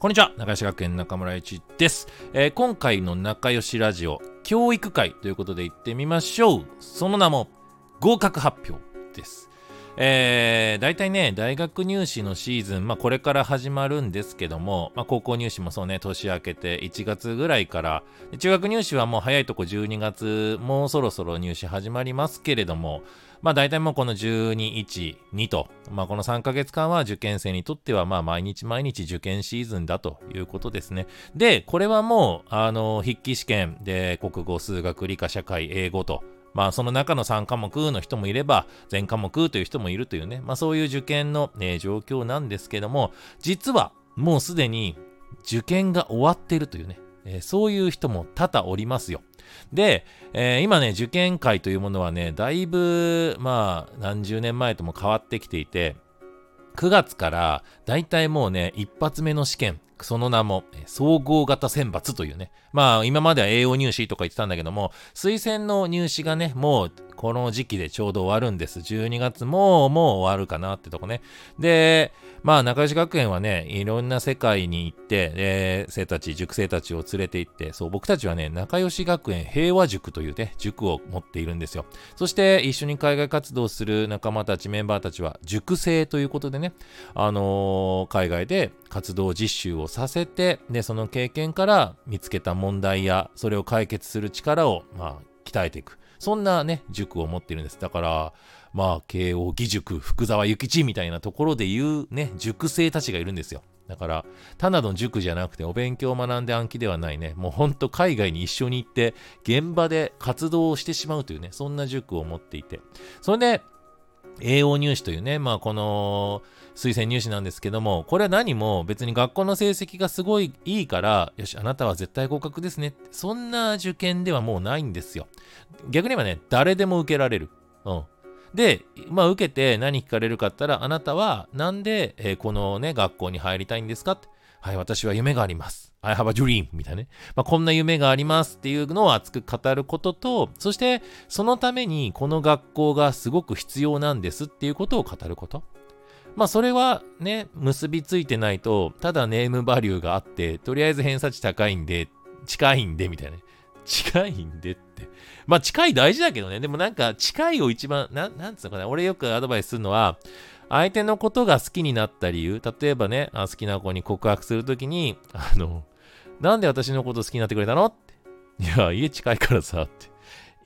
こんにちは。中吉学園中村一です、えー今回の仲良しラジオ教育会ということで行ってみましょう。その名も合格発表です。えー、大体ね、大学入試のシーズン、まあ、これから始まるんですけども、まあ、高校入試もそうね、年明けて1月ぐらいから、中学入試はもう早いとこ12月、もうそろそろ入試始まりますけれども、まあ、大体もうこの12、1、2と、まあ、この3ヶ月間は受験生にとっては、まあ、毎日毎日受験シーズンだということですね。で、これはもう、あの、筆記試験で、国語、数学、理科、社会、英語と、まあ、その中の3科目の人もいれば、全科目という人もいるというね、まあ、そういう受験の、えー状況なんですけども、実はもうすでに受験が終わっているというね、えーそういう人も多々おりますよ。で、えー今ね、受験会というものはね、だいぶ、まあ、何十年前とも変わってきていて、9月から、だいたいもうね、一発目の試験、その名も、総合型選抜というね。まあ、今までは栄養入試とか言ってたんだけども、推薦の入試がね、もう、この時期でちょうど終わるんです。12月も、もう終わるかなってとこね。で、まあ、仲良し学園はね、いろんな世界に行って、えー生たち、塾生たちを連れて行って、そう、僕たちはね、仲良し学園平和塾というね、塾を持っているんですよ。そして、一緒に海外活動する仲間たち、メンバーたちは、塾生ということでね、あのー海外で活動実習をさせて、で、その経験から見つけた問題や、それを解決する力を、まあ、鍛えていく。そんなね、塾を持ってるんです。だから、まあ、慶応義塾、福沢諭吉みたいなところで言うね、塾生たちがいるんですよ。だから、ただの塾じゃなくて、お勉強を学んで暗記ではないね、もうほんと海外に一緒に行って、現場で活動をしてしまうというね、そんな塾を持っていて。それで、栄養入試というね、まあこの推薦入試なんですけども、これは何も別に学校の成績がすごいいいから、よし、あなたは絶対合格ですね。そんな受験ではもうないんですよ。逆に言えばね、誰でも受けられる。うん。で、まあ受けて何聞かれるかって言ったら、あなたはなんで、えーこのね、学校に入りたいんですかって。はい、私は夢があります。I have a dream みたいなね。まあ、こんな夢がありますっていうのを熱く語ることと、そしてそのためにこの学校がすごく必要なんですっていうことを語ること。まあそれはね、結びついてないと、ただネームバリューがあって、とりあえず偏差値高いんで、近いんでみたいなね。近いんでって。まあ近い大事だけどね。でもなんか近いを一番、な、なんつうのかな。俺よくアドバイスするのは、相手のことが好きになった理由、例えばね、あ好きな子に告白するときに、あの、なんで私のこと好きになってくれたのって。いや、家近いからさ、って。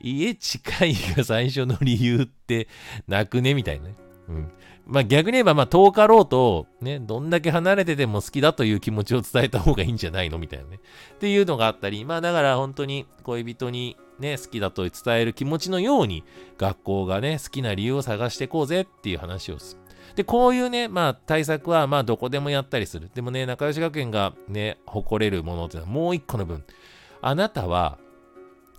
家近いが最初の理由って、なくねみたいなね。うん。まあ逆に言えば、まあ遠かろうと、ね、どんだけ離れてても好きだという気持ちを伝えた方がいいんじゃないの？みたいなね。っていうのがあったり、まあだから本当に恋人にね、好きだと伝える気持ちのように、学校がね、好きな理由を探していこうぜっていう話をす。で、こういうね、まあ対策はまあどこでもやったりする。でもね、仲良し学園がね、誇れるものっていうのはもう一個の分。あなたは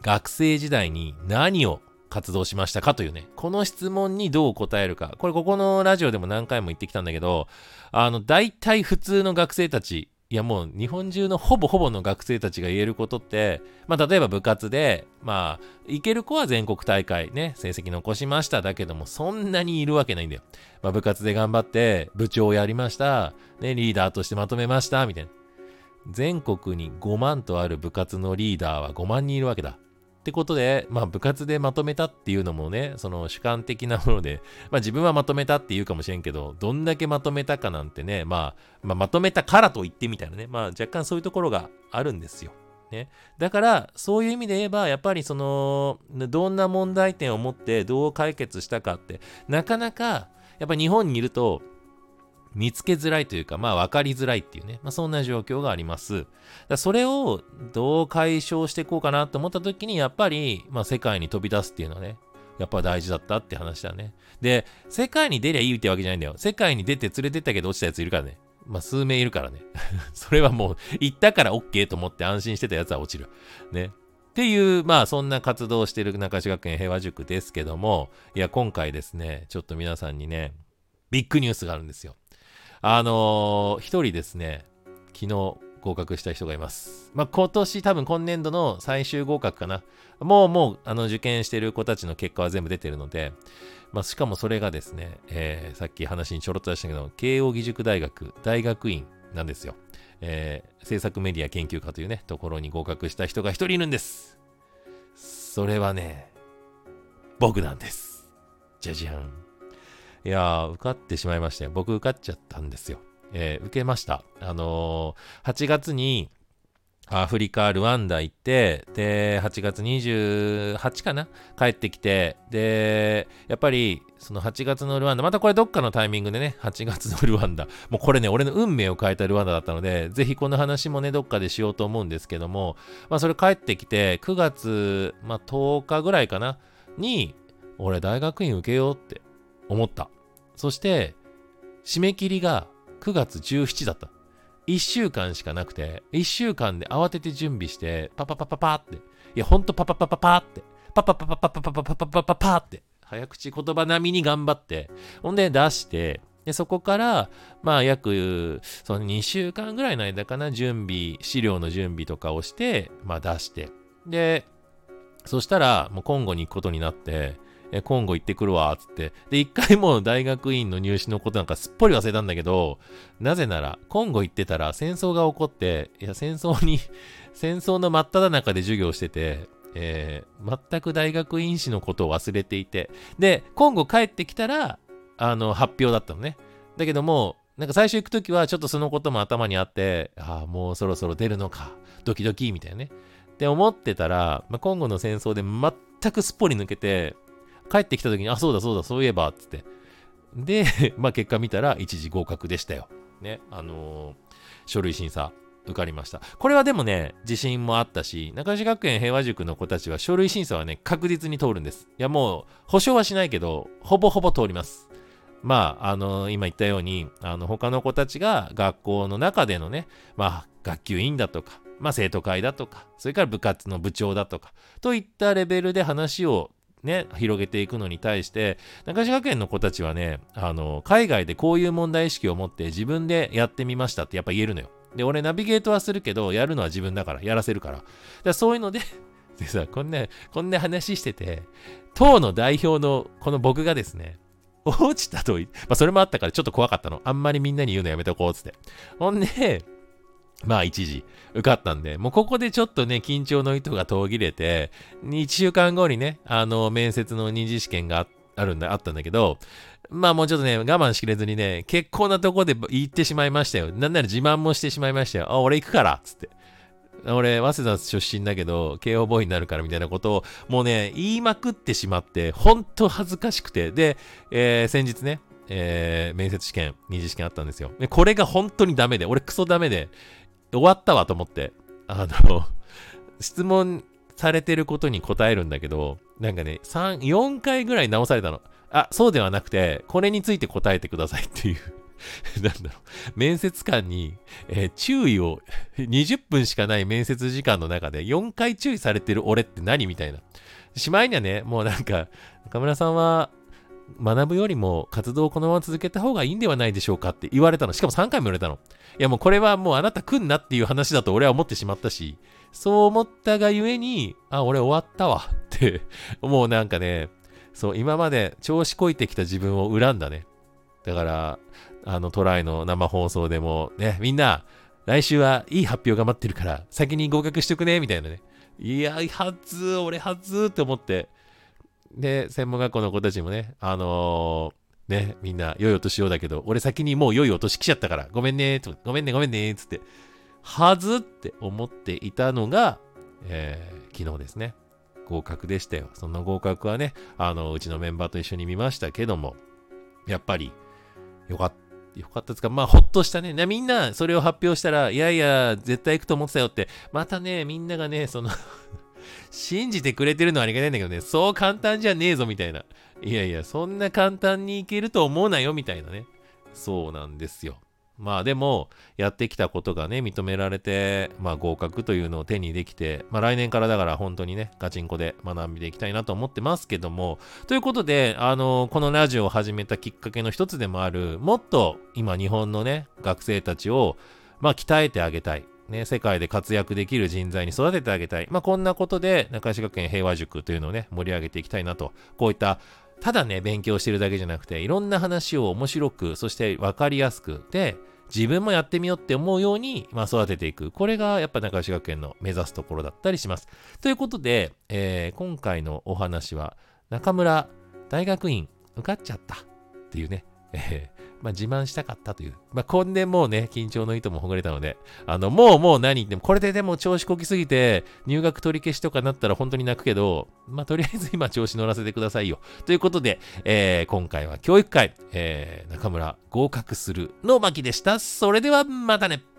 学生時代に何を活動しましたかというね、この質問にどう答えるか。これここのラジオでも何回も言ってきたんだけど、あの、大体普通の学生たち、いやもう日本中のほぼほぼの学生たちが言えることって、まあ例えば部活で、まあ、行ける子は全国大会ね、成績残しましただけども、そんなにいるわけないんだよ。まあ部活で頑張って、部長をやりました、ね、リーダーとしてまとめました、みたいな。全国に5万とある部活のリーダーは5万人いるわけだ。ってことで、まあ部活でまとめたっていうのもね、その主観的なもので、まあ自分はまとめたって言うかもしれんけど、どんだけまとめたかなんてね、まあ、まあまとめたからと言ってみたいなね、まあ若干そういうところがあるんですよ。ね。だから、そういう意味で言えば、やっぱりその、どんな問題点を持ってどう解決したかって、なかなか、やっぱ日本にいると、見つけづらいというか、まあ分かりづらいっていうね、まあそんな状況があります。だそれをどう解消していこうかなと思った時に、やっぱり、まあ世界に飛び出すっていうのはね、やっぱ大事だったって話だね。で、世界に出りゃいいってわけじゃないんだよ。世界に出て連れてったけど落ちたやついるからね。まあ数名いるからね。それはもう、行ったから OK と思って安心してたやつは落ちる。ね。っていう、まあそんな活動をしている中志学園平和塾ですけども、いや今回ですね、ちょっと皆さんにね、ビッグニュースがあるんですよ。あのー一人ですね、昨日合格した人がいます。まあ、今年多分今年度の最終合格かな。もうもう、あの、受験してる子たちの結果は全部出てるので、まあ、しかもそれがですね、えーさっき話にちょろっと出したけど、慶応義塾大学大学院なんですよ。えー、制作メディア研究科というね、ところに合格した人が一人いるんです。それはね、僕なんです。じゃじゃん。いやー、受かってしまいましたよ。僕受かっちゃったんですよ。えー、受けました。あのー、8月に、アフリカ、ルワンダ行って、で、8月28かな？帰ってきて、で、やっぱり、その8月のルワンダ、またこれどっかのタイミングでね、8月のルワンダ、もうこれね、俺の運命を変えたルワンダだったので、ぜひこの話もね、どっかでしようと思うんですけども、まあそれ帰ってきて、9月、まあ10日ぐらいかな、に、俺大学院受けようって思った。そして、締め切りが9月17だった。1週間しかなくて、1週間で慌てて準備して、パパパパパって、いや、ほんとパパパパパって、パパパパパパパパパパパパパって、早口言葉並みに頑張って、ほんで出して、で、そこから、まあ、約、その2週間ぐらいの間かな、準備、資料の準備とかをして、まあ出して、で、そしたら、もう今後に行くことになって、え、今後行ってくるわ、つって。で、一回もう大学院の入試のことなんかすっぽり忘れたんだけど、なぜなら、今後行ってたら戦争が起こって、いや、戦争に 戦争の真っ只中で授業してて、えー、全く大学院士のことを忘れていて、で、今後帰ってきたら、あの、発表だったのね。だけども、なんか最初行くときはちょっとそのことも頭にあって、ああ、もうそろそろ出るのか、ドキドキ、みたいなね。って思ってたら、まあ、今後の戦争で全くすっぽり抜けて、帰ってきた時に、あ、そうだそうだ、そういえば、つって。で、まあ結果見たら一時合格でしたよ。ね、あのー、書類審査受かりました。これはでもね、自信もあったし、中志学園平和塾の子たちは書類審査はね、確実に通るんです。いやもう、保証はしないけど、ほぼほぼ通ります。まあ、あのー、今言ったように、あの、他の子たちが学校の中でのね、まあ、学級委員だとか、まあ、生徒会だとか、それから部活の部長だとか、といったレベルで話をね、広げていくのに対して、中島学園の子たちはね、あの、海外でこういう問題意識を持って自分でやってみましたってやっぱ言えるのよ。で、俺ナビゲートはするけど、やるのは自分だから、やらせるから。だからそういうので でさ、こんな、こんな話してて、党の代表のこの僕がですね、落ちたと、まあそれもあったからちょっと怖かったの。あんまりみんなに言うのやめとこうつって。ほんで、まあ一時受かったんで、もうここでちょっとね、緊張の糸が途切れて、1週間後にね、あの、面接の二次試験があるんだ、あったんだけど、まあもうちょっとね、我慢しきれずにね、結構なとこで言ってしまいましたよ。なんなら自慢もしてしまいましたよ。あ、俺行くからつって。俺、早稲田出身だけど、慶応ボーイになるからみたいなことを、もうね、言いまくってしまって、ほんと恥ずかしくて。で、えー、先日ね、えー、面接試験、二次試験あったんですよ。これが本当にダメで、俺クソダメで、終わったわと思って、あの 質問されてることに答えるんだけど、なんかね、3、4回ぐらい直されたの。あ、そうではなくて、これについて答えてくださいっていう なんだろう、面接官に、えー、注意を、20分しかない面接時間の中で4回注意されてる俺って何みたいな。しまいにはね、もうなんか、中村さんは、学ぶよりも活動をこのまま続けた方がいいんではないでしょうかって言われたの。しかも3回も言われたの。いやもうこれはもうあなた来んなっていう話だと俺は思ってしまったし、そう思ったがゆえに、あ、俺終わったわって もうなんかね、そう、今まで調子こいてきた自分を恨んだね。だから、あのトライの生放送でも、ね、みんな、来週はいい発表が待ってるから、先に合格しとくね、みたいなね。いや、初、俺初って思って、で、専門学校の子たちもね、あのー、ね、みんな良いお年をだけど、俺先にもう良いお年来ちゃったから、ごめんねー、ごめんね、ごめんね、つって、はずって思っていたのが、えー、昨日ですね。合格でしたよ。その合格はね、あの、うちのメンバーと一緒に見ましたけども、やっぱり、よかった。よかったですかまあ、ほっとしたね。みんな、それを発表したら、いやいや、絶対行くと思ってたよって、またね、みんながね、その信じてくれてるのはありがたいんだけどね、そう簡単じゃねえぞみたいな。いやいや、そんな簡単にいけると思うなよみたいなね。そうなんですよ。まあでも、やってきたことがね、認められて、まあ合格というのを手にできて、まあ来年からだから本当にね、ガチンコで学んでいきたいなと思ってますけども、ということで、あの、このラジオを始めたきっかけの一つでもある、もっと今日本のね、学生たちを、まあ鍛えてあげたい。ね、世界で活躍できる人材に育ててあげたい。まあ、こんなことで、中石学園平和塾というのをね、盛り上げていきたいなと。こういった、ただね、勉強してるだけじゃなくて、いろんな話を面白く、そして分かりやすく、で、自分もやってみようって思うように、まあ、育てていく。これがやっぱ仲良し学園の目指すところだったりします。ということで、えー、今回のお話は、中村大学院受かっちゃったっていうね、えー、まあ、自慢したかったという。まあ、こんでもうね、緊張の糸もほぐれたので、あの、もうもう何？言っても、これででも調子こきすぎて、入学取り消しとかなったら本当に泣くけど、まあ、とりあえず 今調子乗らせてくださいよ。ということで、えー、今回は教育会、えー、中村合格するの巻でした。それではまたね。